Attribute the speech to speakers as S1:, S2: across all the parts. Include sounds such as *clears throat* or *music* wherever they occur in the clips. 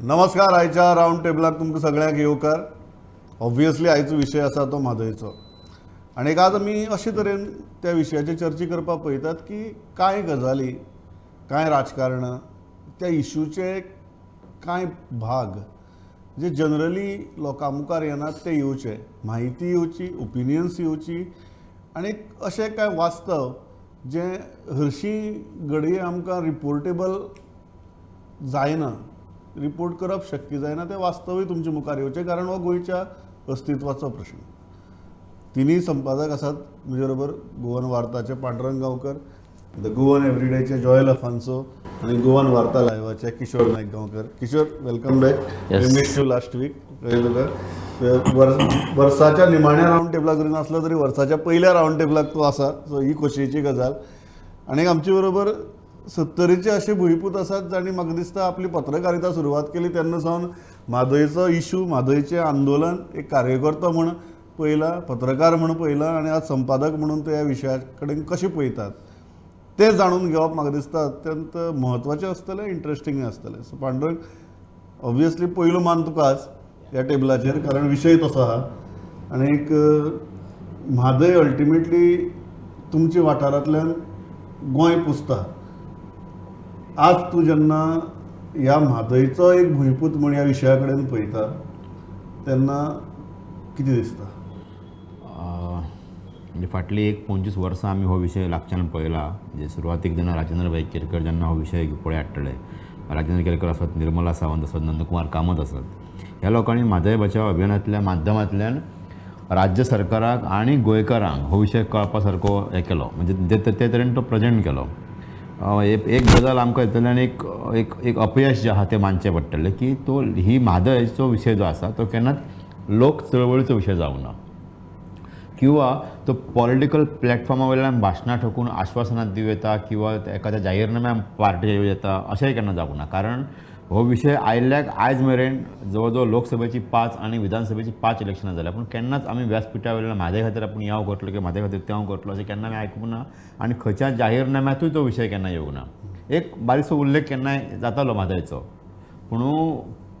S1: नमस्कार आयच्या रावंड टेबलाक तुमकां सगळ्यांक येवकार ऑब्वियसली आयचो विशय आसा तो म्हादयचो आनी आज आमी अशे तरेन त्या विशयाचेर चर्चा करपाक पळयतात की कांय गजाली कांय राजकारणां त्या इश्यूचे कांय भाग जे जनरली लोकां मुखार येनात ते येवचे म्हायती येवची ओपिनियन्स येवची आनी अशें कांय वास्तव जे हरशीं घडये आमकां रिपोर्टेबल जायना. रिपोर्ट करप शक्य जायना ते वास्तवूय तुमच्या मुखार येवचें कारण हो गोंयच्या अस्तित्वाचो प्रश्न. तिनूय संपादक आसात म्हजे बरोबर गोवन वार्ताचे पांडुरंग गांवकर द गोवन एवरीडेचे जॉयल अफान्सो आनी Goan Varta लायव्हाचे Kishor Naik Gaonkar. Kishor welcome
S2: back.
S1: Miss you last week कळ्ळें तुका वर्स- वर्साच्या निमाण्या रावंड टेबलाक जरी नासलो तरी वर्साच्या पयल्या रावंड टेबलाक तूं आसा सो ही खोशयेची गजाल. आनी आमचे बरोबर सत्तरीचे असे भुईपूत आसात जाणी म्हाका दिसता आपली पत्रकारिता सुरवात केली. तेन्ना सावन म्हादयचो इशू म्हादयचें आंदोलन एक कार्यकर्तो म्हूण पयला पत्रकार म्हूण पयला आनी आज संपादक म्हणून ते ह्या विशया कडेन कशें पळयतात तें जाणून घेवप म्हाका दिसता अत्यंत म्हत्वाचें आसतलें इंट्रस्टिंगूय आसतलें सो पांडुरंग ऑब्वियसली पयलो मान तुकाच ह्या टेबलाचेर कारण विशय तसो आहा आनीक म्हादय अल्टिमेटली तुमच्या वाठारांतल्यान गोंय पुजता आज तूं जेन्ना ह्या म्हादयचो एक भुंयपूत म्हूण ह्या विशया कडेन पळयता तेन्ना कितें दिसता?
S2: म्हणजे फाटली एक पंचवीस वर्सां आमी हो विशय लागच्यान पळयला म्हणजे सुरवातेक जेन्ना राजेंद्र भाई केरकर जेन्ना हो विशय पळय हाडटले राजेंद्र केरकर आसत निर्मला सावंत आसत नंदकुमार कामत आसत ह्या लोकांनी म्हादय बचाव अभियानांतल्या माध्यमांतल्यान राज्य सरकाराक आनी गोंयकारांक हो विशय कळपा सारको हें केलो. म्हणजे ते- ते तरेन तो प्रेजेंट केलो. एक एक गजाल आमकां येतल्यान एक एक एक अपयश जे आहा तें मानचें पडटलें की तो ही म्हादयचो विशय जो आसा तो केन्नाच लोक चळवळीचो विशय जावं ना. किंवा तो पॉलिटिकल प्लॅटफॉर्मा वयल्यान भाशणां ठोकून आश्वासनां दिवं येता किंवा एखाद्या जाहीरनाम्या पार्टी येवं येता अशेंय केन्ना जावं ना. कारण हो विशय आयिल्ल्याक आयज मेरेन जवळ जवळ लोकसभेची पांच आनी विधानसभेची पांच इलेक्शनां जाल्या पूण केन्नाच आमी व्यासपिठा वयल्यान म्हादय खातीर आपूण याव करतलो किंवा म्हादय खातीर तें करतलो अशें केन्ना आमी आयकूंक ना. आनी खंयच्या जाहीरनाम्यातूय तो विशय केन्ना येवंक ना. एक बारीकसो उल्लेख केन्नाय जातालो म्हादयचो पूण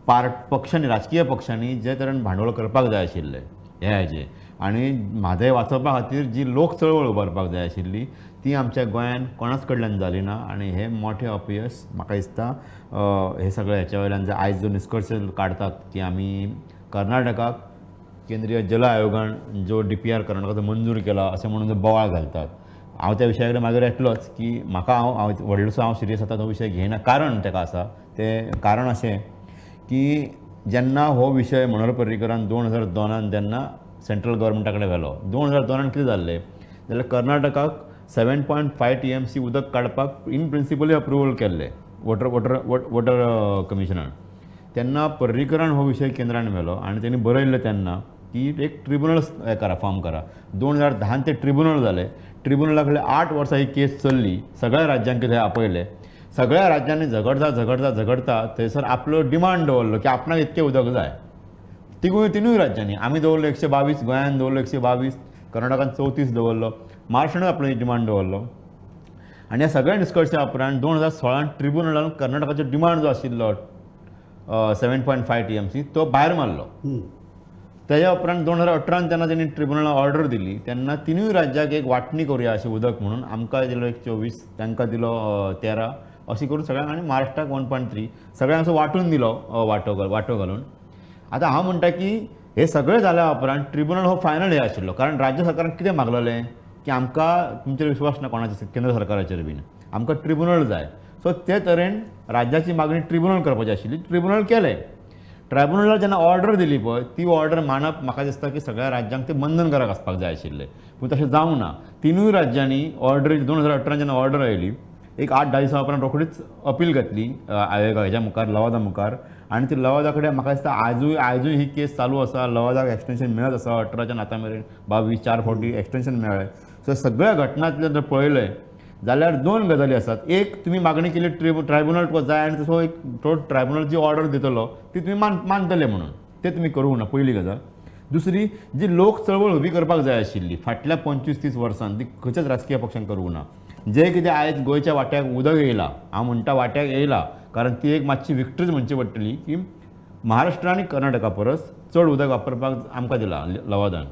S2: पार्ट पक्षांनी राजकीय पक्षांनी जे तरेन भांडवल करपाक जाय आशिल्लें हे हाजे आनी म्हादय वाचोवपा खातीर जी लोक चळवळ उबारपाक जाय आशिल्ली ती आमच्या गोंयान कोणाच कडल्यान जाली ना. आनी हे मोठे अपयश म्हाका दिसता. हे सगळे हेच्या वयल्यान जे आयज जो निश्कर्श काडतात की आमी कर्नाटकाक केंद्रीय जल आयोगान जो डी पी आर कर्नाटकाचो मंजूर केला अशें म्हणून जो बोवाळ घालतात. हांव त्या विशया कडेन मागीर येतलोच की म्हाका हांव हांव व्हडलोसो हांव सिरियस आतां तो विशय घेयना कारण ताका आसा तें कारण अशें की जेन्ना हो विशय मनोहर पर्रीकरान दोन हजार दोनान जेन्ना सेंट्रल गव्हर्मेंटा कडेन व्हेलो दोन हजार दोनान कितें जाल्लें? जाल्यार कर्नाटकाक seven point five T M C उदक काडपाक इन प्रिंसिपली अप्रुवल केल्लें वॉटर वॉटर वॉटर कमिशनान तेन्ना पर्रीकरण हो विशय केंद्रान मेलो आनी तेणी बरयल्लें तेन्ना की एक ट्रिब्युनल हें करा फॉर्म करा. दोन हजार धान ते ट्रिब्युनल जालें ट्रिब्युनला कडेन आठ वर्सां ही केस चल्ली. सगळ्या राज्यांक कितें आपयलें. सगळ्या राज्यांनी झगडता झगडता झगडता थंयसर आपलो डिमांड दवरलो की आपणाक इतकें उदक जाय. तिगूय तिनूय राज्यांनी. आमी दवरलो एकशे बावीस गोंयान दवरलो एकशे बावीस कर्नाटकान चवतीस दवरलो. महाराष्ट्रानूय आपलो डिमांड दवरलो आनी ह्या सगळ्या निश्कर्शा उपरांत दोन हजार सोळान ट्रिब्युनलान कर्नाटकाचो डिमांड जो आशिल्लो seven point five T M C तो भायर मारलो. तेच्या उपरांत दोन हजार अठरान तेन्ना तेणी ट्रिब्युनलान ऑर्डर दिली. तेन्ना तिनूय राज्याक एक वांटणी करुया अशें उदक म्हणून आमकां दिलो एक चोवीस तांकां दिलो तेरा अशी करून सगळ्यांक आनी महाराष्ट्राक वन पॉयंट थ्री सगळ्यांक असो वांटून दिलो वांटो वांटो घालून. आतां हांव म्हणटा की हे सगळें जाल्या उपरांत ट्रिब्युनल हो फायनल हे आशिल्लो कारण राज्य सरकारान कितें मागलेलें? की आमकां तुमचेर विश्वास ना कोणाचेर केंद्र सरकाराचेर बीन आमकां ट्रिब्युनल जाय. सो ते तरेन राज्याची मागणी ट्रिब्युनल करपाची आशिल्ली. ट्रिब्युनल केलें ट्रायब्युनलान जेन्ना ऑर्डर दिली पळय ती ऑर्डर मानप म्हाका दिसता की सगळ्या राज्यांक ते बंधनकारक आसपाक जाय आशिल्लें. पूण तशें जावंक ना. तिनूय राज्यांनी ऑर्डर दोन हजार अठरा जेन्ना ऑर्डर आयली एक आठ धा दिसां उपरांत रोखडीच अपील घातली अ, आयोगा मुखार लवादा मुखार आनी ती लवादा कडेन म्हाका दिसता आजूय आजूय ही केस चालू आसा लवादाक एक्सटेन्शन मेळत आसा अठराच्यान आतां मेरेन बावीस चार फावटी एक्सटेन्शन मेळ्ळें सो सगळ्या घटनांतलें जर पळयलें जाल्यार दोन गजाली आसात एक तुमी मागणी केली ट्रिब ट्रायब्युनल तुका जाय आनी तसो एक तो ट्रायब्युनल जी ऑर्डर दितलो ती तुमी मान मानतले म्हणून. ते तुमी करूंक ना पयली गजाल. दुसरी जी लोक चळवळ उबी करपाक जाय आशिल्ली फाटल्या पंचवीस तीस वर्सांत ती खंयच्याच राजकीय पक्षान करूंक ना जे कितें आयज गोंयच्या वाट्याक उदक येयला हांव म्हणटा वाट्याक येयला कारण ती एक मातशी विक्ट्रीज म्हणची पडटली की महाराष्ट्र आनी कर्नाटका परस चड उदक वापरपाक आमकां दिलां लवादान.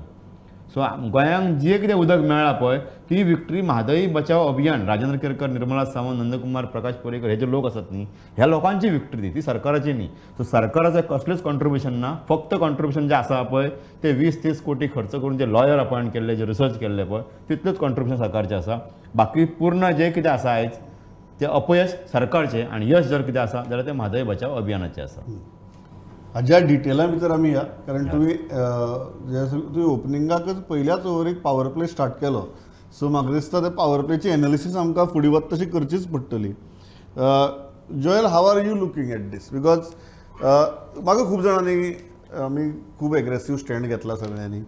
S2: सो गोंयांक जें कितें उदक मेळ्ळां पळय ती विक्ट्री म्हादयी बचाव अभियान राजेंद्र केरकर निर्मला सावंत नंदकुमार प्रकाश पर्येकर हे जे लोक आसात न्ही ह्या लोकांची विक्ट्री ती ती सरकाराची न्ही. सो सरकाराचं कसलेंच कॉन्ट्रिब्युशन ना फक्त कॉन्ट्रिब्युशन जें आसा पळय ते वीस तीस कोटी खर्च करून जे लॉयर अपॉयंट केल्ले जे रिसर्च केल्ले पळय तितलेंच कॉन्ट्रिब्युशन सरकारचें आसा. बाकी पूर्ण जें कितें आसा आयज तें अपयश सरकारचें आनी यश जर कितें आसा जाल्यार तें म्हादय बचाव अभियानाचें आसा
S1: हाज्या डिटेला भितर आमी या कारण तुमी तुमी ओपनिंगाकच पयल्याच ओव्हरीक पावर प्ले स्टार्ट केलो. सो म्हाका दिसता ते पावर प्लेची एनालिसीस आमकां फुडें वता तशी करचीच पडटली. Joel how are you looking at this because म्हाका खूब जाणांनी आमी खूब एग्रेसीव स्टँड घेतला सगळ्यांनी.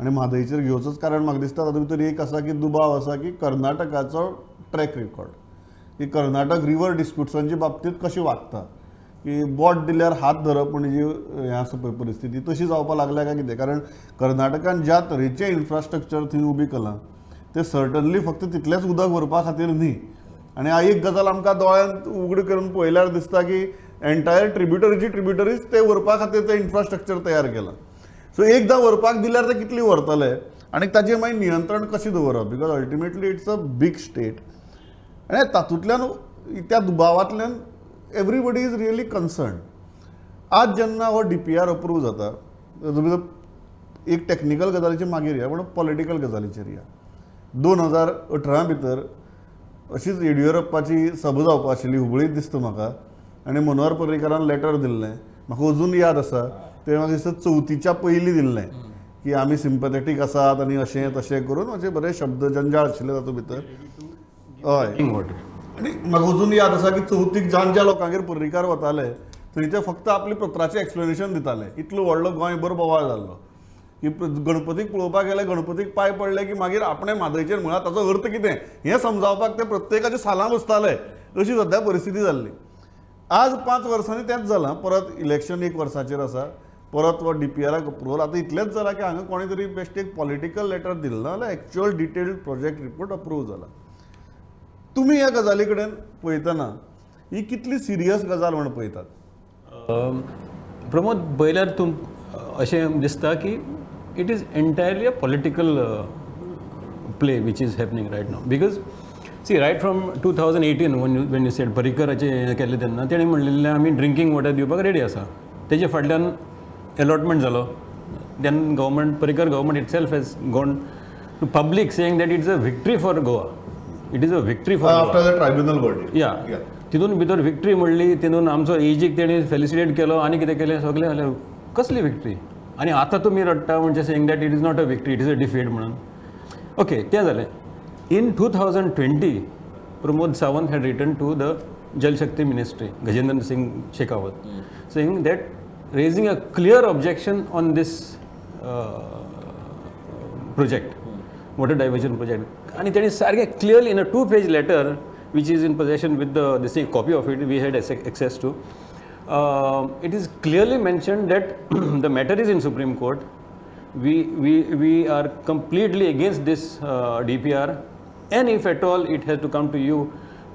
S1: आनी म्हादईचेर घेवचोच कारण म्हाका दिसता तातूंत भितर एक आसा की दुबाव आसा की कर्नाटकाचो ट्रॅक रेकॉर्ड की कर्नाटक रिवर डिस्प्युट्सांच्या बाबतींत कशें वागता? की बोट दिल्यार हात धरप म्हणजे जी हें आसा पळय परिस्थिती तशी जावपाक लागल्या काय कितें? कारण कर्नाटकान ज्या तरेचें इन्फ्रास्ट्रक्चर थंय उबी केलां तें सर्टनली फक्त तितलेंच उदक व्हरपा खातीर न्ही. आनी एक गजाल आमकां दोळ्यांत उगडी करून पळयल्यार दिसता की एन्टायर ट्रिब्युटरीची ट्रिब्युटरीज ते व्हरपा खातीर तें इन्फ्रास्ट्रक्चर तयार केलां. सो एकदां व्हरपाक दिल्यार ते कितली व्हरतले? आनी ताचेर मागीर नियंत्रण कशें दवरप? Because ultimately it's a big state आणि तातूंतल्यान त्या दुबावांतल्यान एवरीबडी इज रियली कन्सर्न आज जेन्ना हो डी पी आर अप्रूव जाता एक टॅक्निकल गजालीचेर मागीर या पूण पॉलिटिकल गजालीचेर या दोन हजार अठरा भितर अशीच येडियुरप्पाची सभा जावपा आशिल्ली हुबळीत दिसता म्हाका आनी मनोहर पर्रीकरान लेटर दिल्लें म्हाका अजून याद आसा तें म्हाका दिसता चवथीच्या पयलीं दिल्लें की आमी सिंपथेटीक आसात आनी अशें तशें करून अशे बरे शब्द जंजाळ आशिल्ले तातूंत भितर. हय. आणि म्हाका अजून याद आसा की चवथीक ज्या ज्या लोकांगेर पर्रीकार वताले थंय ते फक्त आपले पत्राचें एक्सप्लेनेशन दिताले इतलो व्हडलो गोंयभर बोवाळ जाल्लो की गणपतीक पळोवपाक गेले गणपतीक पांय पडले की मागीर आपणे म्हादयचेर म्हळ्यार ताचो अर्थ कितें? हें समजावपाक ते प्रत्येकाच्या सालां बसताले अशी सद्या परिस्थिती जाल्ली. आज पांच वर्सांनी तेंच जालां. परत इलेक्शन एक वर्साचेर आसा. परत हो डी पी आराक अप्रुवल आतां इतलेंच जालां की हांगा कोणी तरी बेश्टे एक पॉलिटिकल लेटर दिलें ना जाल्यार actual detailed project report approve जाला तुमी ह्या गजाली कडेन पळयतना ही कितली सिरियस गजाल म्हण पळयतात
S3: प्रमोद पयल्यार तुम अशें दिसता की it is entirely a political play which is happening right now because see right from two thousand eighteen one when you set पर्रीकराचें हें केल्लें तेन्ना तेणें म्हणलेलें आमी ड्रिंकींग वॉटर दिवपाक रेडी आसा तेजे फाटल्यान एलॉटमेंट जालो then government Parrikar government itself has gone to public saying that it's a victory for Goa it is a victory for
S1: after the tribunal verdict
S3: या तितून भितर विक्ट्री म्हणली तितून आमचो एजीक तेणी फेलिसिटेट केलो आनी कितें केलें? सगलें जालें कसली विक्ट्री आनी आतां तुमी रडटा म्हणजे saying that it is not a victory it is a defeat म्हणून. ओके तें जालें in two thousand twenty Pramod Sawant had return to the Jalshakti ministry Gajendra Singh Shekhawat saying that raising a clear objection on this project water diversion project आणि त्यांनी सारखे clearly in a two page letter which is in possession with the this copy of it we had access to it is clearly mention that *clears throat* the matter is in supreme court we we we are completely against this uh, DPR and if at all it has to come to you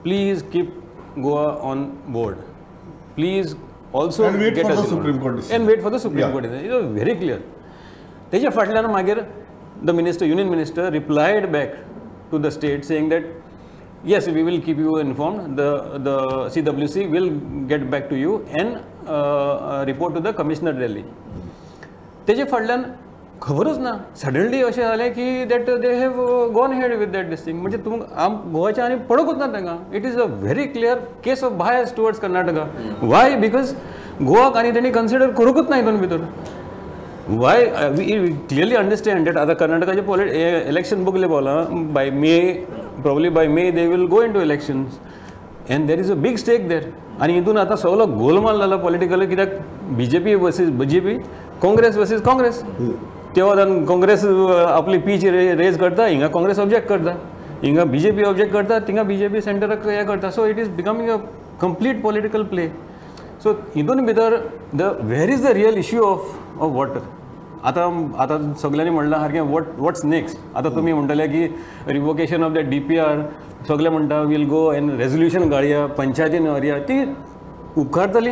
S3: please keep Goa on board please also
S1: And wait
S3: get
S1: for
S3: us
S1: the
S3: involved.
S1: Supreme Court decision.
S3: and wait for the Supreme
S1: Yeah.
S3: Court decision. it was very clear तेच्या फाटल्यान मागीर The minister union minister replied back to the state saying that yes we will keep you inform the the C W C will get back to you and report to the commissioner Delhi तेजे फाटल्यान खबरूच ना. Suddenly अशें जालें की that they have gone head with that distinct म्हणजे तुम आम गोवाच्या आनी पडोकूच ना तांकां it is a very clear case of bias towards Karnataka why because गोवाक आनी तेणी कन्सिडर करूंकूच ना हितून भितर why we clearly understand that आतां कर्नाटकाचे पॉलिट इलेक्शन बगले पावला by May probably by May they will go into elections and there is a big stake there आनी हितून आतां सगलो गोलमाल जाला पॉलिटिकल कित्याक बी जे पी वर्सीस बी J P Congress versus Congress तेव्हा जावन काँग्रेस आपली पीच रेज करता हिंगा काँग्रेस ऑब्जेक्ट करता हिंगा बी जे पी ऑब्जेक्ट करता थिंगा बी जे पी सेंटराक हें करता so it is becoming a complete political play so हितून भितर the where is the real issue of of water आतां आतां सगल्यांनी म्हणलां सारकें वॉट वॉट्स नेक्स्ट आतां तुमी म्हणटले की revocation of the D P R सगळे म्हणटा वील गो एन रेजोल्युशन घालया पंचायतीन व्हरया ती उपकारतली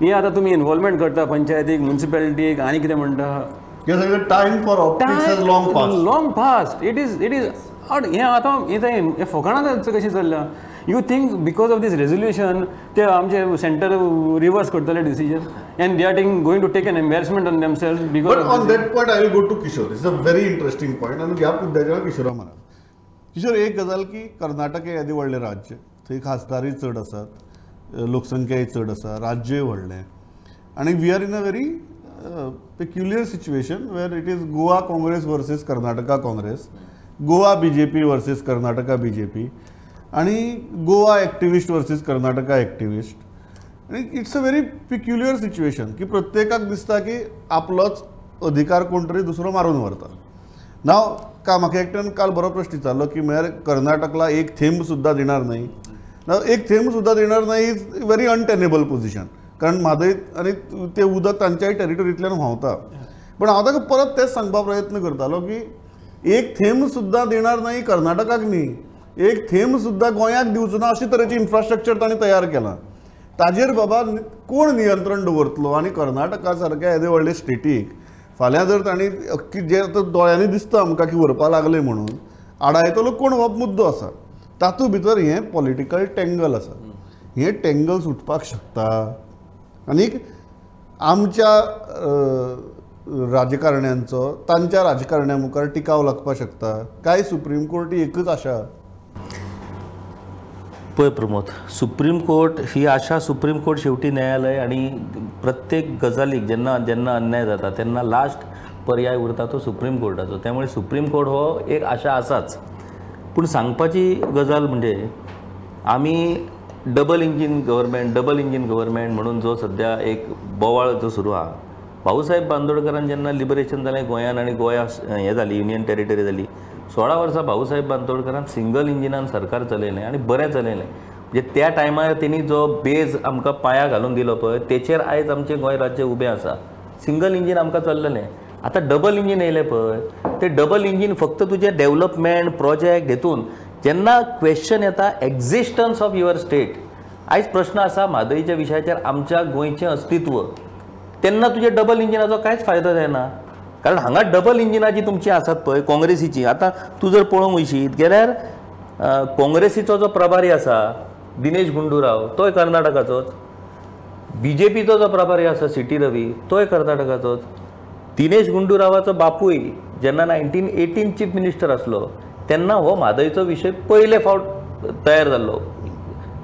S3: ही आतां तुमी इन्वॉल्वमेंट करता पंचायतीक म्युन्सिपॅलिटीक आनी कितें म्हणटा
S1: सगळं time for
S3: long fast it is it is हट हें आतां इथं हें फकाणां कशी चल्ल्या you think because of this resolution ते आमचे सेंटर रिवर्स करतले decision and they are taking going to take an embarrassment on
S1: themselves
S3: because
S1: on that point I will go to Kishor it's a very interesting point आनी ह्या मुद्द्याचेर किशोरा म्हणा किशोर एक गजाल की कर्नाटक हे येदें व्हडलें राज्य थंय खासदारूय चड आसात लोकसंख्याय चड आसा राज्यय व्हडलें आनी we are in a very peculiar situation where it is Goa Congress versus Karnataka Congress Goa B J P versus Karnataka B J P आणि Goa activist versus Karnataka activist आणि it's a very peculiar situation की प्रत्येकाक दिसता की आपलोच अधिकार कोण तरी दुसरो मारून व्हरता. नाव का म्हाका एकट्यान काल बरो प्रश्न विचारलो की म्हळ्यार कर्नाटकला एक थेंब सुद्दां दिणार नाही. ना एक थेंब सुद्दां दिणार नाही इज व्हेरी अनटेनेबल पोझिशन कारण म्हादय आनी ते उदक तांच्याय टेरिटोरींतल्यान व्हांवता. पण हांव ताका परत तेच सांगपा प्रयत्न करतालो की एक थेंब सुद्दां दिणार नाही कर्नाटकाक न्ही एक थेंब सुद्दां गोंयाक दिवचो ना अशे तरेची इन्फ्रास्ट्रक्चर ताणें तयार केलां. ताजेर बाबा कोण नियंत्रण दवरतलो आनी कर्नाटका सारक्या येदे व्हडले स्टेटीक फाल्यां जर तांणी अख्खी जे आतां दोळ्यांनी दिसता आमकां की व्हरपा लागले म्हणून आडायतलो कोण हो मुद्दो आसा? तातूंत भितर हें पॉलिटिकल टँगल आसा. हें टँगल सुटपाक शकता. आनीक आमच्या राजकारण्यांचो तांच्या राजकारण्या मुखार टिकाव लागपाक शकता. काय सुप्रीम कोर्ट ही एकच आशा?
S4: पळय प्रमोद सुप्रीम कोर्ट ही आशा सुप्रीम कोर्ट शेवटी न्यायालय आणि प्रत्येक गजालीक जेन्ना जेन्ना अन्याय जाता तेन्ना लास्ट पर्याय उरता तो सुप्रीम कोर्टाचो. त्यामुळे सुप्रीम कोर्ट हो एक आशा आसाच पूण सांगपाची गजाल म्हणजे आमी double engine government double engine government म्हणून जो सध्या एक बोवाळ जो सुरू आहा भाऊसाहेब बांदोडकरान जेन्ना लिबरेशन जालें गोंयान आनी गोंया हें जाली युनियन टेरिटरी जाली सोळा वर्सां भाऊसाहेब बांदोडकरान सिंगल इंजिनान सरकार चलयलें आनी बरें चलयलें म्हणजे त्या टायमार तेणी जो बेज आमकां पांया घालून दिलो पळय तेचेर आयज आमचें गोंय राज्य उबें आसा. सिंगल इंजीन आमकां चल्लेलें. आतां डबल इंजीन येयलें पळय ते डबल इंजीन फक्त तुजें डेव्हलपमेंट प्रोजेक्ट हेतून. जेन्ना क्वेश्चन येता एक्झिस्टन्स ऑफ युअर स्टेट आयज प्रश्न आसा म्हादईच्या विशयाचेर आमच्या गोंयचें अस्तित्व. तेन्ना तुझ्या डबल इंजिनाचो कांयच फायदो जायना कारण हांगा डबल इंजिनां जी तुमची आसात पळय काँग्रेसीची आतां तूं जर पळोवंक वयशीत गेल्यार काँग्रेसीचो जो प्रभारी आसा दिनेश गुंडूराव तोय कर्नाटकाचोच. बी जे पीचो जो प्रभारी आसा सिटी रवी तोय कर्नाटकाचोच. दिनेश गुंडूरावाचो बापूय जेन्ना नायन्टीन एटीन चीफ मिनिस्टर आसलो तेन्ना हो म्हादयचो विशय पयले फावट तयार जाल्लो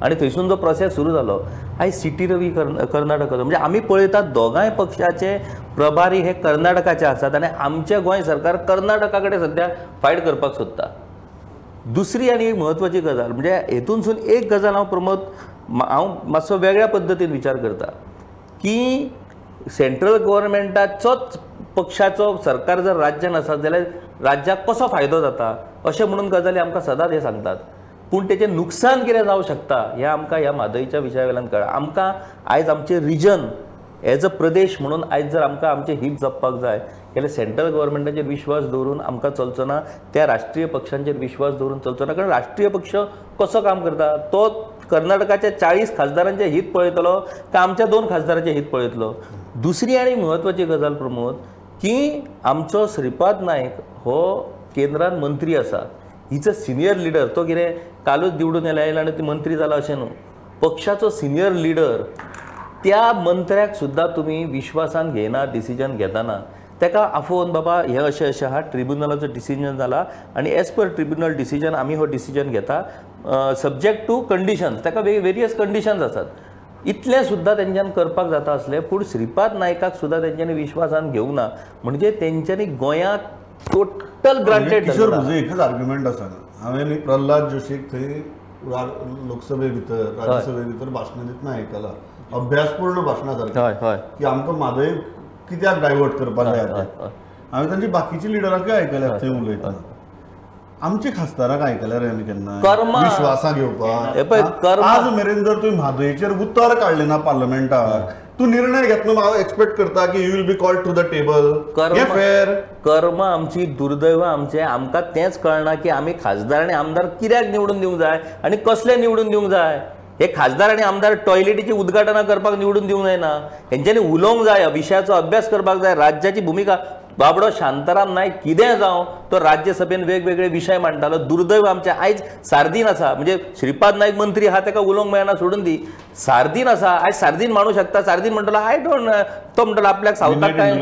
S4: आणि थंयसून जो प्रोसेस सुरू जालो आयज सिटी रवी कर्न कर्नाटकाचो म्हणजे आमी पळयतात दोगांय पक्षाचे प्रभारी हे कर्नाटकाचे आसात आनी आमचें गोंय सरकार कर्नाटका कडेन सध्या फायट करपाक सोदता. दुसरी आनी एक म्हत्वाची गजाल म्हणजे हेतूनसून एक गजाल हांव प्रमोद हांव मातसो वेगळ्या पद्दतीन विचार करता की सेंट्रल गव्हर्मेंटाचोच पक्षाचो सरकार जर राज्यान आसा जाल्यार राज्याक कसो फायदो जाता अशें म्हणून गजाली आमकां सदांच हे सांगतात. पूण त्याचे नुकसान कितें जावं शकता हें आमकां ह्या म्हादईच्या विशया वेल्यान कळ्ळां. आमकां आयज आमचें रिजन एज अ प्रदेश म्हणून आयज जर आमकां आमचें हित जपपाक जाय जाल्यार सेंट्रल गव्हर्मेंटाचेर विश्वास दवरून आमकां चलचो ना त्या राष्ट्रीय पक्षांचेर विश्वास दवरून चलचो ना कारण राष्ट्रीय पक्ष कसो काम करता? तो कर्नाटकाच्या चाळीस खासदारांचे हीत पळयतलो काय आमच्या दोन खासदारांचे हित पळयतलो? दुसरी आनी म्हत्वाची गजाल प्रमोद की आमचो श्रीपाद नायक हो केंद्रान मंत्री आसा. हिचं सिनियर लिडर तो कितें कालूच निवडून येयला आयला आनी ती मंत्री जाला अशें न्हू पक्षाचो सिनियर लिडर त्या मंत्र्याक सुद्दां तुमी विश्वासान घेना डिसिजन घेतना. तेका आफोवन बाबा हें अशें अशें आहा ट्रिब्युनलाचो डिसिजन जाला आनी एज पर ट्रिब्युनल डिसिजन आमी हो डिसिजन घेता. सब्जेक्ट टू कंडिशन्स ताका वेरियस कंडिशन्स आसात इतलें सुद्दां तेंच्यान करपाक जाता आसलें पूण श्रीपाद नायकाक सुद्दां तेंच्यांनी विश्वासान घेवंक ना म्हणजे तेंच्यांनी गोंयांत टोटल ग्रांटेड
S1: किशोर म्हजो एकच आर्ग्युमेंट आसा हांवें न्ही प्रल्हाद जोशीक थंय लोकसभे भितर राज्यसभे भितर भाशणां दितना आयकलां अभ्यासपूर्ण भाशणां की आमकां म्हादय कित्याक डायवर्ट करपाक जाय. हांवें तांची बाकीची लिडराकय आयकल्यात थंय उलयतना आमचे खासदाराक आयकल्यार हांवें केन्ना. विश्वासा घेवपाक. आज मेरेन जर तुवें म्हादयचेर उतर काडलें ना पार्लमेंटाक तूं निर्णय घेतना हांव एक्सपेक्ट करता की you will be called to the table
S4: कर्मा.
S1: फेर
S4: कर्म आमची दुर्दैव आमचे आमकां तेंच कळना की आमी खासदार आनी आमदार कित्याक निवडून दिवंक जाय आनी कसले निवडून दिवंक जाय? हे खासदार आणि आमदार टॉयलेटीची उद्घाटनां करपाक निवडून दिवंक जायना हेंच्यांनी उलोवंक जाय विशयाचो अभ्यास करपाक जाय राज्याची भुमिका बाबडो शांताराम नायक कितें जावं तो राज्यसभेन वेगवेगळे विशय मांडटालो दुर्दैव आमचे आयज सार्दीन आसा म्हणजे श्रीपाद नायक मंत्री हा ताका उलोवंक मेळना सोडून दी. सार्दीन आसा आयज सार्दीन मानू शकता. सार्दीन म्हणटलो आय डोंट तो म्हणटलो आपल्याक सावथाक
S1: विनय
S4: काय.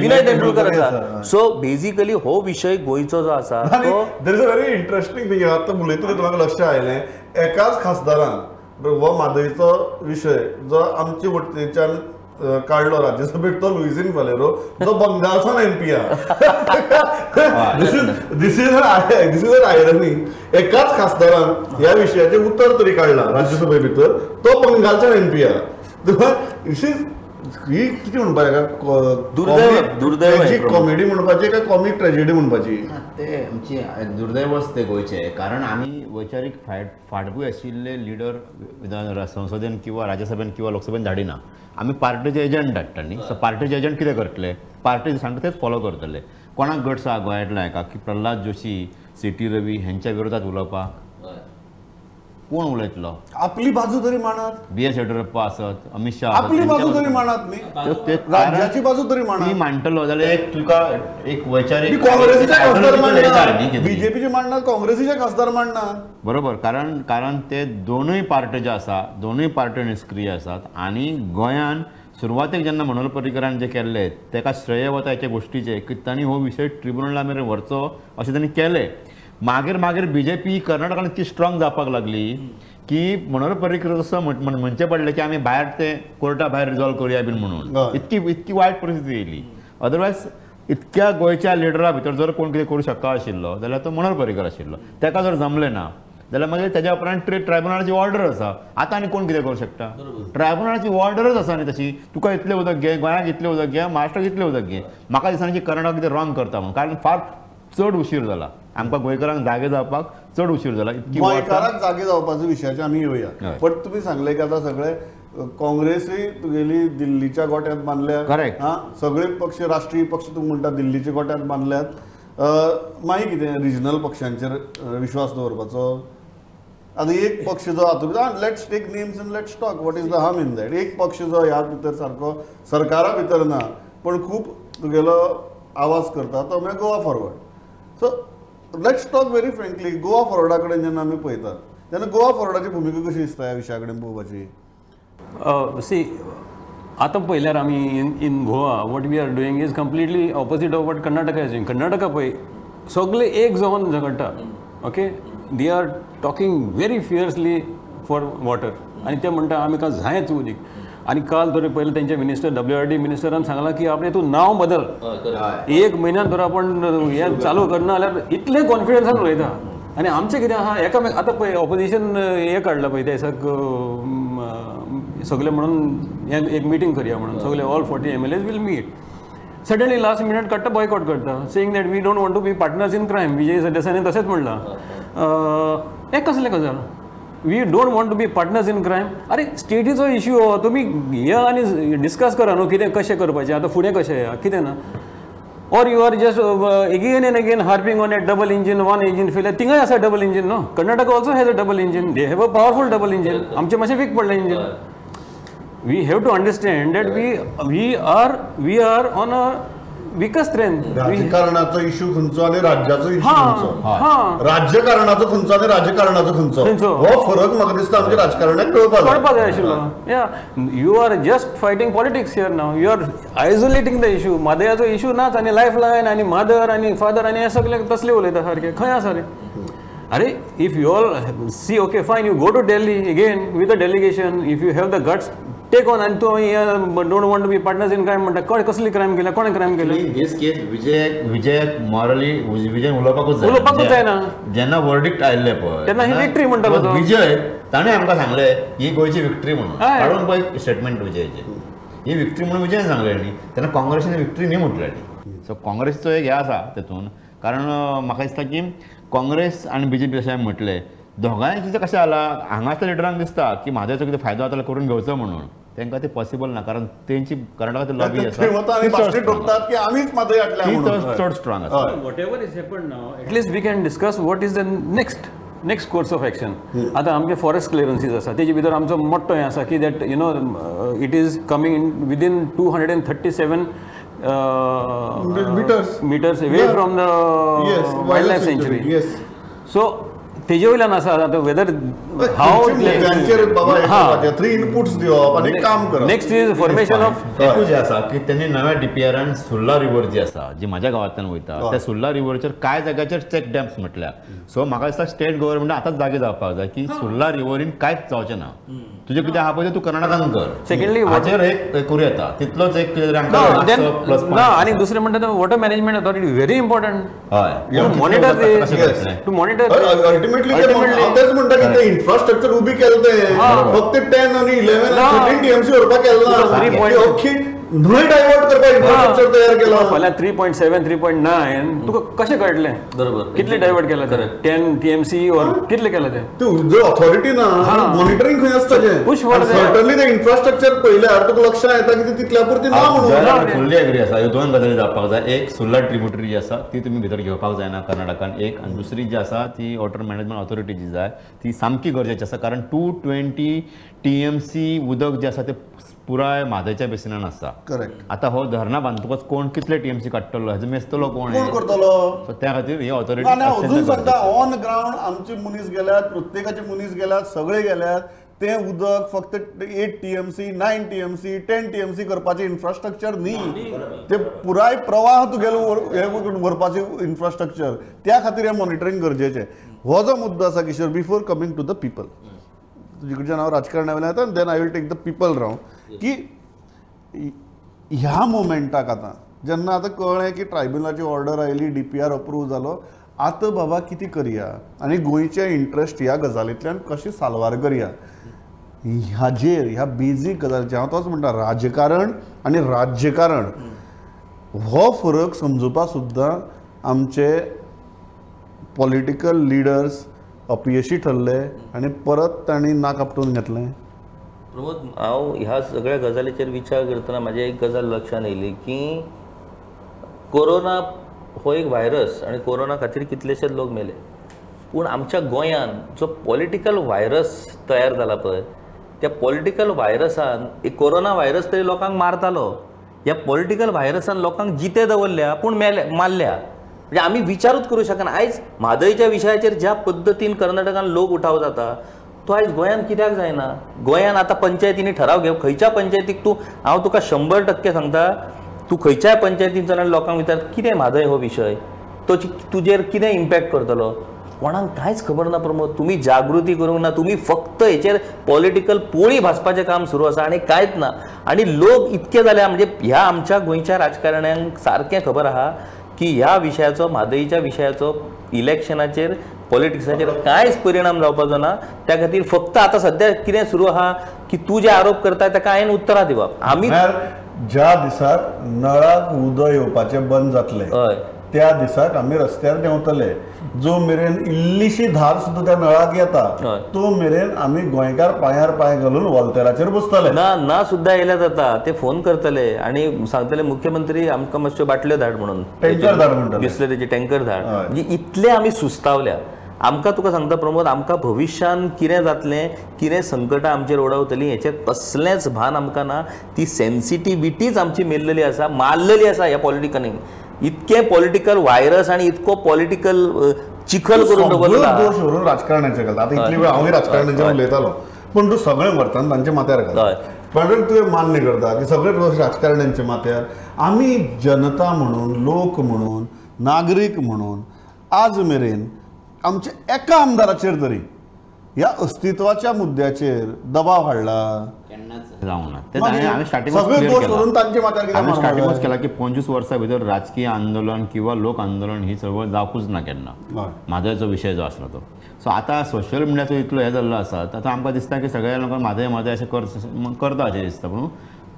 S4: विनय तेंडुलकर आसा. सो बेसिकली हो. विशय गोंयचो जो आसा *laughs*
S1: there is a very interesting thing. आता उलयतना तुम्हाला लक्ष आयलें एकाच खासदारान हो मादयचो विशय जो आमचे वटेच्यान अ, काडलो राज्यसभेत तो लुइझीन फालेरो जो बंगालसान MP this is this is this is irony एकाच खासदारान ह्या विशयाचे उत्तर तरी काडला राज्यसभे भितर तो बंगालच्यान एमपी दिस इज ही किती म्हणपाक
S4: दुर्दैव- दुर्दैव प्रभू.
S1: कॉमेडी म्हणपाची काय कॉमिक ट्रॅजेडी म्हणपाची
S2: ते आमची दुर्दैवच ते गोंयचे कारण आमी वैचारीक फाट फाटभूंय आशिल्ले लिडर विधान संसदेन किंवा राज्यसभेन किंवा लोकसभेन धाडिना आमी पार्टीचे एजंट धाडटा न्ही सो पार्टीचे एजंट कितें करतले? पार्टी सांगता तेच फॉलो करतले. कोणाक गट्स आहा गोंयांतल्या हाका की प्रल्हाद जोशी सी टी रवी हेंच्या विरोधात उलोवपाक कोण उलयतलो
S1: आपली बाजू तरी मानात.
S2: बी एस येडियुरप्पा आसत अमित शाह
S1: आपली बाजू तरी मानात न्ही
S2: कारण-
S1: राज्याची बाजू तरी मानात.
S2: मांडटलो जाल्यार एक तुका एक वैचारीक
S1: काँग्रेसीचे खासदार मांडणार. बीजेपीचे मांडणार काँग्रेसीचे खासदार मांडणार
S2: बरोबर कारण कारण ते दोनूय पार्टी जे आसा दोनूय पार्ट्यो निश्क्रीय आसात आणि गोंयान सुरवातेक जेन्ना मनोहर पर्रीकरान जे केल्ले तेका श्रेय वता हेचे गोश्टीचे की तांणी हो विशय ट्रिब्युनला मेरेन व्हरचो अशें तांणी केलें. मागीर मागीर बी जे पी कर्नाटकान इतकी स्ट्रॉंग जावपाक लागली. की मनोहर पर्रीकर असो म्हण- म्हण- म्हणचें पडलें की आमी भायर ते कोर्टा भायर रिजॉल्व करुया बीन म्हणून. इतकी इतकी वायट परिस्थिती येयली अदरवायज इतक्या गोंयच्या लिडरा भितर जर कोण कितें करूं शकता आशिल्लो जाल्यार तो मनोहर पर्रीकर आशिल्लो. तेका जर जमलें ना जाल्यार मागीर तेज्या उपरांत ट्रे ट्रायब्युनलाची ऑर्डर आसा. आतां आनी कोण कितें करूं शकता? ट्रायब्युनलाची ऑर्डरच आसा न्ही तशी. तुका इतलें उदक घे गोंयाक इतलें उदक घे महाराष्ट्राक इतलें उदक घे. म्हाका दिसना की कर्नाटक कितें रॉंग करता म्हणून कारण फार चड उशीर जाला. आमकां गोंयकारांक जागे जावपाक चड उशीर जाला इतकी
S1: गोंयकाराक जागे जावपाच्या विशयाचे आमी येवया. बट तुमी सांगले की आतां सगळे काँग्रेसूय तुगेली दिल्लीच्या गोट्यांत बांदल्या. हा सगळे पक्ष राष्ट्रीय पक्ष तुम्ही म्हणटा दिल्लीच्या गोट्यांत बांदल्यात मागीर कितें रिजनल पक्षांचेर विश्वास दवरपाचो? आतां एक पक्ष जो हातूंत let's take names and let's talk what is the harm in that एक पक्ष जो ह्या भितर सारको सरकारा भितर ना पण खूब तुगेलो आवाज करता तो म्हणजे Goa Forward so let's talk very frankly Goa फॉरवर्डा कडेन जेन्ना आमी पळयतात तेन्ना गोवा फॉरवर्डाची भुमिका कशी दिसता ह्या विशया कडेन पळोवपाची
S3: सी आतां पळयल्यार आमी in in Goa what we are doing is completely opposite of what Karnataka is doing Karnataka पळय सगळे एक जावन झगडटा okay they are talking very fiercely for water आनी ते म्हणटा आमी जायच उदीक आनी काल तरी पयलें तेंचे मिनिस्टर डब्ल्यू आर डी मिनिस्टरान सांगलां की आपणे तूं नांव बदल. एक म्हयन्यान तर आपण हे चालू करना जाल्यार इतले कॉन्फिडन्सान उलयता आनी आमचें कितें आहा एकामेक आतां पळय ऑपोजिशन हे काडलां पळय दिसाक अं, सगळे म्हणून हे एक मिटींग करया म्हणून. सगळे all forty M L As will meet suddenly last minute काडटा बॉयकॉट करता saying that we don't want to be partners in crime Vijay सरदेसायान तशेंच म्हणलां. हें कसलें गजाल we don't want to be partners in crime अरे स्टेटीचो इश्यू हो तुमी या आनी डिस्कस करा न्हू कितें कशें करपाचें आतां फुडें कशें या कितें ना. Or you are just uh, again and again harping on a double engine one engine failure. थिंगाय आसा double engine no Karnataka also has a double engine they have a powerful double engine आमचें मातशें weak पडलें engine we have to understand that we we are we are on a weakest strength
S1: राजकारणाचो issue खंयचो आनी राज्याचो issue
S3: हा
S1: राज्यकारणाचो खंयचो आनी राजकारणाचो खंयचो? हो फरक म्हाका दिसता आमच्या राजकारणाक कळपाक जाय.
S3: कळपा जाय आशिल्लो या. You are just fighting politics here now you are isolating the issue मादयाचो issue नाच आनी लायफ लायन आनी मदर आनी फादर आनी हे सगळे तसले उलयता सारखे. खंय आसा रे अरे if you all see okay fine you go to Delhi again with a delegation if you have the guts take on आनी तूं don't want be partners in crime म्हणटा कळ कसली क्रायम केल्या कोणें क्रायम केलें?
S2: दिस केस विजय विजय मॉरली विजय उलोवपाकूच जाय.
S3: उलोवपाकूच जायना.
S2: जेन्ना वर्डिक्ट आयल्ले पळय
S3: तेन्ना ही victory म्हणटालो तो.
S2: विजय ताणें आमकां सांगले ही गोंयची विक्ट्री म्हणून. काडून पळय स्टेटमेंट विजयाचे. ही विक्ट्री म्हणून विजयन सांगले न्ही तेन्ना काँग्रेसीन विक्ट्री न्ही म्हटलेली सो काँग्रेसचो एक हे आसा तेतून कारण म्हाका दिसता की काँग्रेस आनी बी जे पी अशें म्हटलें दोगांय कितें कशें जाला हांगाच्या लिडरांक दिसता की म्हाज्याचो कितें फायदो जाता करून घेवचो म्हणून. तांकां ते पॉसिबल ना कारण तेंची कर्नाटकाची लॉबी आसा
S1: थंय वता आनी
S2: ती चड
S1: भाशणी
S2: strong
S1: ठोकतात की आमीच मादय हाडल्या
S2: ती
S1: म्हणून
S2: चड- चड स्ट्रॉंग आसा
S1: हय.
S3: whatever is happened now, at least we can discuss what is the next. Next course of action आतां आमचे फॉरेस्ट क्लिअरन्सीस आसा तेजे भितर आमचो मोठो हें आसा की that you know it is coming in within two hundred and thirty seven
S1: Meters.
S3: Metres
S1: away.
S3: From the wildlife
S1: sanctuary.
S3: So तेजे वयल्यान आसा आतां वेदर हाव
S1: त्यांचेर बाबा हे. three inputs दिवप आनी काम करप
S3: नेक्स्ट इज फॉर्मेशन ऑफ
S2: एकूच जे आसा की त्यांनी नव्या डीपीआरान सुर्ला रिवर जी आसा जी म्हाज्या गांवांतल्यान वयता त्या सुर्ला रिव्हरचेर कांय जाग्याचेर चॅक डॅम्स म्हटल्या? सो म्हाका दिसता स्टेट गव्हर्मेंट आतांच जागे जावपाक जाय की सुर्ला रिव्हरीन कांयच जावचें ना तुजें कितें आहा पळय तें तू कर्नाटकान कर.
S3: Secondly, what-
S2: हाचेर एक करूं येता तितलोच एक
S3: ना
S2: आमकां
S3: देन
S2: प्लस
S3: ना आणि दुसरें म्हणटा water management authority very important
S2: हय.
S3: मॉनिटर? टू मॉनिटर
S1: अल्टिमेटली तेच म्हणटा की ते इन्फ्रास्ट्रक्चर उबी केलं ते फक्त टेन आणि इलेव्हन
S3: ना.
S1: थर्टीन टीएमसी व्हरपाक केलं
S3: तुका three
S1: ना न्हंय डायवर्ट करपाक इन्फ्रास्ट्रक्चर तयार केला.
S3: फाल्यां three point seven three point nine तुका कशें कळटलें
S4: बरोबर.
S3: कितले डायवर्ट केला ते? टेन टीएमसी और कितले केला ते?
S1: तू जर ऑथॉरिटी ना मॉनिटरिंग खंय आसता
S3: for the-
S1: सर्टनली ते इन्फ्रास्ट्रक्चर पयल्यार तुका लक्षांत येता की ते तितल्या पुरती ना म्हणून.
S2: फुल्ली एग्री आसा ह्यो दोन गजाली जावपाक जाय एक सुर्ला ट्रिब्युटरी जी आसा ती तुमी भितर घेवपाक जायना कर्नाटकान एक. आनी दुसरी जी आसा ती वॉटर मॅनेजमेंट ऑथॉरिटी जी जाय ती सामकी गरजेची आसा कारण two twenty T M C उदक जें आसा तें पुराय म्हादयच्या बेसिनान आसा
S1: करेक्ट
S2: आतां हो धरणां बांदतकच कोण कितले टी एम सी काडटलो हेजो मेस्तलो कोण?
S1: कोण करतलो?
S2: सो त्या खातीर ही ऑथॉरिटी
S1: अजून सांगता ऑन ग्राउंड आमचे मनीस गेल्यात प्रत्येकाचे मनीस गेल्यात सगळे गेल्यात. ते उदक फक्त eight TMC nine TMC ten TMC करपाचे इन्फ्रास्ट्रक्चर न्ही. ते पुराय प्रवाह तुगेलो हे व्हरपाचे इन्फ्रास्ट्रक्चर त्या खातीर हे मॉनिटरींग गरजेचें हो जो मुद्दो आसा Kishor before coming to the people तुजे कडच्यान हांव राजकारणा वयल्यान येता then I will take the people round की ह्या मोमेंटाक आतां जेन्ना आतां कळ्ळें की ट्रायब्युनलाची ऑर्डर आयली डी पी आर अप्रूव जालो आतां बाबा कितें करया? आनी गोंयचे इंट्रस्ट ह्या गजालींतल्यान कशी साल्वार करया? ह्याचेर ह्या बेजीक गजालीचेर हांव तोच म्हणटा राजकारण आनी राज्यकारण. हो फरक समजुपा सुद्दां आमचे पॉलिटिकल लिडर्स अपयशी ठरले आनी परत तांणी नाक आपटून घेतलें
S4: प्रमोद हांव ह्या सगळ्या गजालीचेर विचार करतना म्हाज्या एक गजाल लक्षांत येयली की कोरोना हो एक व्हायरस आनी कोरोना खातीर कितलेशेच लोक मेले. पूण आमच्या गोंयान जो पॉलिटिकल व्हायरस तयार जाला पळय त्या पॉलिटिकल व्हायरसान एक कोरोना व्हायरस तरी लोकांक मारतालो. ह्या पॉलिटिकल व्हायरसान लोकांक जिते दवरल्या पूण मेले मारल्या. म्हणजे आमी विचारूच करूं शकना. आयज म्हादयच्या विशयाचेर ज्या पद्दतीन कर्नाटकान लोक उठाव जाता तो आयज गोंयांत कित्याक जायना? गोंयान आतां पंचायतींनी ठराव घेव. खंयच्या पंचायतीक तूं हांव तुका शंबर टक्के सांगता तूं खंयच्याय पंचायतीन चल आनी लोकांक विचार कितें म्हादय हो विशय तो तुजेर कितें इम्पॅक्ट करतलो? कोणाक कांयच खबर ना प्रमोद. तुमी जागृती करूंक ना. तुमी फक्त हेचेर पॉलिटिकल पोळी भाजपाचें काम सुरू आसा आनी कांयच ना. आनी लोक इतके जाल्या म्हणजे ह्या आमच्या गोंयच्या राजकारण्यांक सारकें खबर आहा की ह्या विशयाचो म्हादईच्या विशयाचो इलेक्शनाचेर पॉलिटिक्साचेर कांयच परिणाम जावपाचो ना त्या खातीर फक्त आतां सध्या कितें सुरू आहा की तूं जे आरोप करता ताका हांवें उतरां दिवप. आमी
S1: ज्या दिसाक नळाक उदक येवपाचें बंद जातलें
S4: हय.
S1: त्या दिसाक आमी रस्त्यार देंवतले जो मेरेन इल्लीशी धार सुद्दां त्या नळाक येता. तो मेरेन आमी गोंयकार पांयार पांय घालून वॉल्तेराचेर बसतले.
S4: ना ना सुद्दां येयल्या जाता ते फोन करतले आनी सांगतले मुख्यमंत्री आमकां मातश्यो बाटल्यो धाड म्हणून.
S1: टँकर धाड म्हणटले.
S4: बिस्लरीचे टँकर धाड. म्हणजे इतले आमी सुस्तावल्या. आमकां तुका सांगता प्रमोद आमकां भविश्यान कितें जातलें कितें संकटां आमचेर ओडवतलीं हेचें कसलेंच भान आमकां ना ती सेन्सिटिविटीच आमची मेल्लेली आसा मारलेली आसा ह्या पॉलिटिकनीन इतकें पॉलिटिकल व्हायरस आनी इतको पॉलिटिकल चिखल करून दवरला
S1: दोश व्हरून राजकारण्याचे घालता आतां इतली वेळ हांवूय उलयतालो पण तूं सगळें व्हरतना तांच्या माथ्यार घाल
S4: हय.
S1: पण तुवें मान्य करता की सगळे दोश राजकारण्यांच्या माथ्यार आमी जनता म्हणून लोक म्हणून नागरीक म्हणून आज मेरेन आमच्या एका आमदाराचेर तरी. ह्या अस्तित्वाच्या मुद्द्याचेर दबाव हाडला?
S2: केला. की पंचवीस वर्सां भितर राजकीय आंदोलन किंवा लोक आंदोलन ही चळवळ जावपूच ना केन्ना. म्हादयचो विशय जो आसलो तो. सो आतां सोशल मिडियाचो इतलो हे जाल्लो आसा आतां आमकां दिसता की सगळ्या लोकांक म्हादय म्हादय अशें कर करता अशें दिसता पूण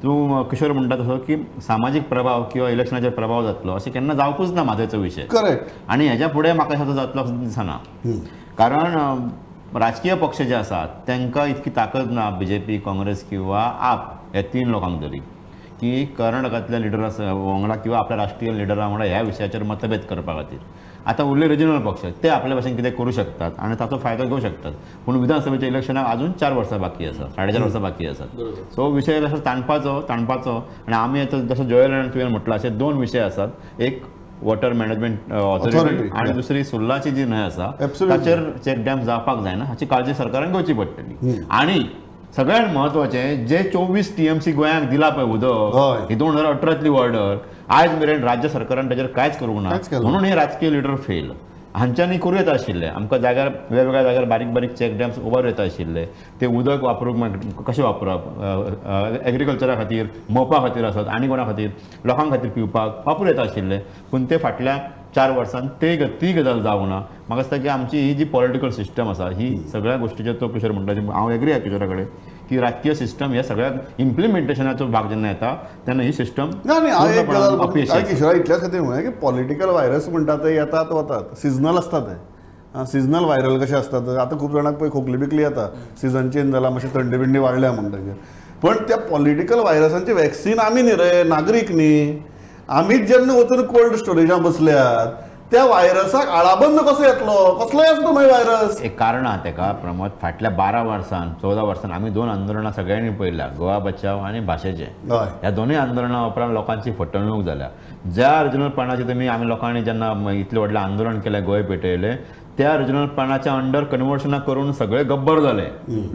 S2: तूं किशोर म्हणटा तसो की सामाजीक प्रभाव किंवा इलेक्शनाचेर प्रभाव जातलो अशें केन्ना जावपूच ना म्हादयचो विशय
S1: करेक्ट.
S2: आनी हेच्या फुडें म्हाका तो जातलो असो दिसना. कारण राजकीय पक्ष जे आसात तांकां इतकी ताकद ना बी जे पी काँग्रेस किंवा आप हे तीन लोकांक तरी. की कर्नाटकांतल्या लिडरा वांगडा किंवा आपल्या राष्ट्रीय लिडरा वांगडा ह्या विशयाचेर मतभेद करपा खातीर. आतां उरले रिजनल पक्ष ते आपल्या भाशेन कितें करू शकतात आणि ताचो फायदो घेवं शकतात. पूण विधानसभेच्या इलेक्शनाक अजून चार वर्सां बाकी आसात साडे चार वर्सां बाकी आसात सो विशय असो ताणपाचो ताणपाचो आणि आमी आतां जसं जॉयल आणि तुवें म्हटलं अशे दोन विशय आसात एक वॉटर मॅनेजमेंट ऑथॉरिटी आणि. दुसरी सुर्लाची जी न्हंय आसा. ताचेर चेक डॅम जावपाक जायना हाची काळजी सरकारान घेवची पडटली आणि सगळ्यात महत्वाचें जे चोवीस टीएमसी गोंयांक दिला पळय उदक. ही दोन हजार अठरातली ऑर्डर आयज मेरेन राज्य सरकारान ताचेर कांयच करूंक ना. म्हणून हे राजकीय लिडर फेल हांच्यांनी करूं येता आशिल्ले. आमकां जाग्यार वेगवेगळ्या जाग्यार बारीक बारीक चॅक डॅम्स उबार येता आशिल्ले. ते उदक वापरूंक कशें वापरप? एग्रीकल्चरा खातीर मोपा खातीर आसत आनी कोणा खातीर? लोकां खातीर पिवपाक वापरूं येता आशिल्ले. पूण ते फाटल्या चार वर्सांत ते ती गजाल जावंक ना म्हाका दिसता की आमची ही जी पॉलिटिकल सिस्टम आसा ही सगळ्या गोश्टीचेर तो किशोर म्हणटा हांव एग्री आहे किशोरा कडेन की राजकीय सिस्टम हे सगळ्या इम्प्लिमेंटेशनाचो भाग जेन्ना येता तेन्ना ही सिस्टम.
S1: किशोरा इतल्याच खातीर म्हळें की पॉलिटिकल व्हायरस म्हणटा ते येतात वतात. सिजनल आसता ते. सिजनल व्हायरल कशे आसतात आतां खूब जाणांक पळय खोकली बिकली येता. सिजन चेंज जाला मातशी थंडी बिंडी वाडल्या म्हणटकीर पण त्या पॉलिटिकल व्हायरसांची वॅक्सिन आमी न्ही रे नागरीक न्ही. आमीच जेन्ना वचून कोल्ड स्टोरेजां बसल्यात त्या व्हायरसाक आळाबंद कसो येतलो कसलोय आसता मागीर व्हायरस
S2: एक कारण आहा तेका प्रमोद? फाटल्या बारा वर्सान चौदा वर्सान आमी दोन आंदोलनां सगळ्यांनी पळयल्या गोवा बचाव आनी भाशेचे
S1: हय.
S2: दोनूय आंदोलनां उपरांत लोकांची फटवणूक जाल्या ज्या रिजनलपणाचे तुमी आमी लोकांनी जेन्ना इतलें व्हडलें आंदोलन केलें गोंय पेटयलें त्या रिजनलपणाच्या अंडर कन्वर्शनां करून सगळे गब्बर जाले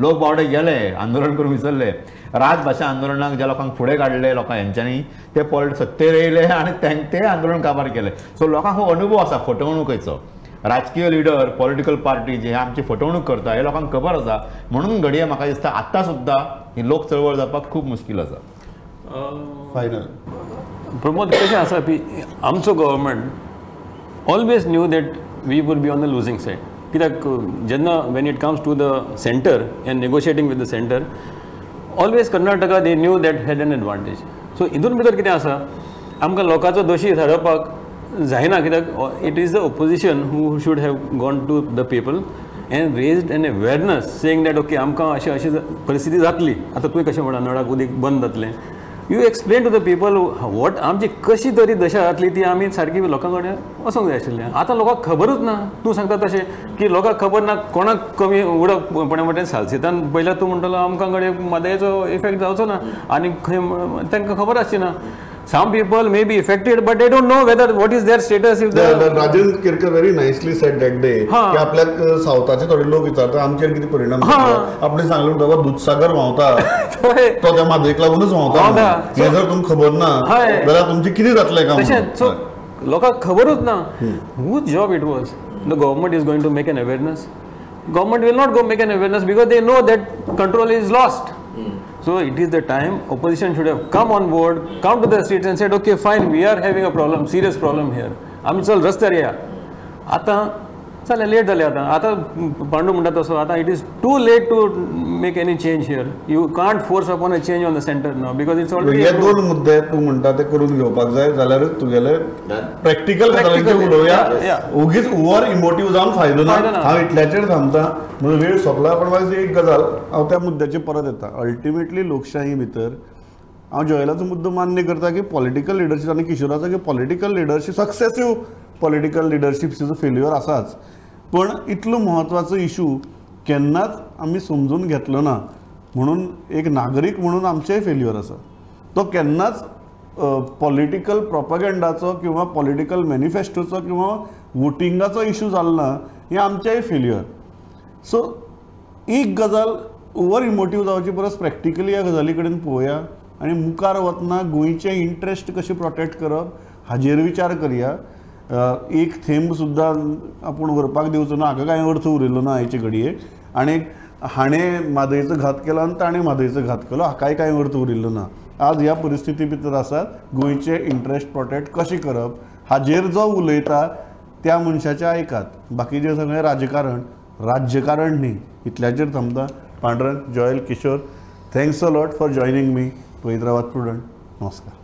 S2: लोक बावडे गेले आंदोलन करून विसरले. राजभाशा आंदोलनाक ज्या लोकांक फुडें काडले लोकां हेंच्यांनी ते पॉलिट सत्तेर येयले आनी तें ते आंदोलन काबार केलें. सो लोकांक हो अनुभव आसा फटवणुकेचो राजकीय लिडर पॉलिटिकल पार्टी जे आमची फटवणूक करता हे लोकांक खबर आसा म्हणून घडये म्हाका दिसता आतां सुद्दां ही लोक चळवळ जावपाक खूब मुश्कील आसा
S1: फायनल
S3: प्रमोद कशें आसा आमचो government always knew that we would be on the losing side कित्याक जेन्ना when it comes to the centre and negotiating with the centre always Karnataka they knew that had an advantage so हितून भितर कितें आसा आमकां लोकांचो दोशी थारोवपाक जायना कित्याक it is the opposition who should have gone to the people and raised an awareness saying that okay आमकां अशी अशी परिस्थिती जातली आतां तुवें कशें म्हणा नळाक उदीक बंद जातलें you explain to the people what आमची कशी तरी दशा जातली ती आमी सारकी लोकां कडेन वचोंक जाय आशिल्लें आतां लोकांक खबरूच ना. तूं सांगता तशें की लोकांक खबर ना कोणाक कमी उडप कोण्या वटेन सालसेतान पयल्यार तूं म्हणटलो आमकां कडेन मादयाचो इफेक्ट जावचो ना. आनी खंय तांकां खबर आसची ना. Some people may be affected but they don't know whether what is their status if the
S1: Rajendra Kerkar very nicely said that day
S3: हा.
S1: की आपल्याक सावथाचे थोडे लोक विचारता आमचेर किती परिणाम आपण सांगले बाबा दूधसागर व्हांवता *laughs* तो त्या मादयेक लागूनच व्हांवता. हे जर तुमकां खबर ना. जाल्यार तुमचे कितें जातलें काम
S3: सो लोकांक खबरूच ना. Whose job it was the government is going to make an awareness government will not go make an awareness because they know that control is lost So it is the time opposition should have come on board, come to the streets and said, okay, fine, we are having a problem, serious problem here. आम्ही चल रस्त्यार या आता चला late जाले आता. आता पांडू म्हणटा तसो आता it is too late to make any change here you can't force upon a change on the centre now because it's
S1: हे
S3: ऑलरेडी
S1: दोन मुद्दे तू म्हणटा ते करून घेवपाक जाय जाल्यारच तुगेले प्रॅक्टिकल गजालींचेर उलोवया. उगीच ओव्हर इमोटिव्ह जावन फायदो ना. हांव इतल्याचेर थांबता. म्हजो वेळ सोंपला पण म्हाका एक गजाल हांव त्या मुद्द्याचेर परत येता. अल्टिमेटली लोकशाही भितर हांव जॉयलाचो मुद्दो मान्य करता की पॉलिटिकल लिडरशीप आनी किशोराचो की पॉलिटिकल लिडरशीप सक्सेसीव पॉलिटिकल लिडरशीपचो फेल्युअर आसाच पण इतलो म्हत्वाचो इशू केन्नाच आमी समजून घेतलो ना. म्हणून एक नागरीक म्हणून आमचेय फेल्युअर आसा तो केन्नाच पॉलिटिकल प्रोपगेंडाचो किंवा पॉलिटिकल मॅनिफेस्टोचो किंवा वोटिंगाचो इशू जालो ना हें आमचेंय फेल्युअर सो एक गजाल ओवर इमोटीव जावचे परस प्रॅक्टिकली ह्या गजाली कडेन पळोवया आनी मुखार वतना गोंयचे इंट्रस्ट कशें प्रोटेक्ट करप हाजेर विचार करया. एक थेंब सुद्दां आपूण व्हरपाक दिवचो ना हाका कांय अर्थ उरिल्लो ना आयचे घडये आनी हाणें म्हादयचो घात केलो आनी ताणें म्हादयचो घात केलो हाकाय कांय अर्थ उरिल्लो ना. आज ह्या परिस्थिती भितर आसात गोंयचे इंट्रस्ट प्रोटेक्ट कशें करप हाजेर जो उलयता त्या मनशाचें आयकात बाकीचें सगळें राजकारण राज्यकारण न्ही इतल्याचेर थांबता. Pandurang Joel Kishor thanks a lot for joining me पवित्रावाद Prudent नमस्कार.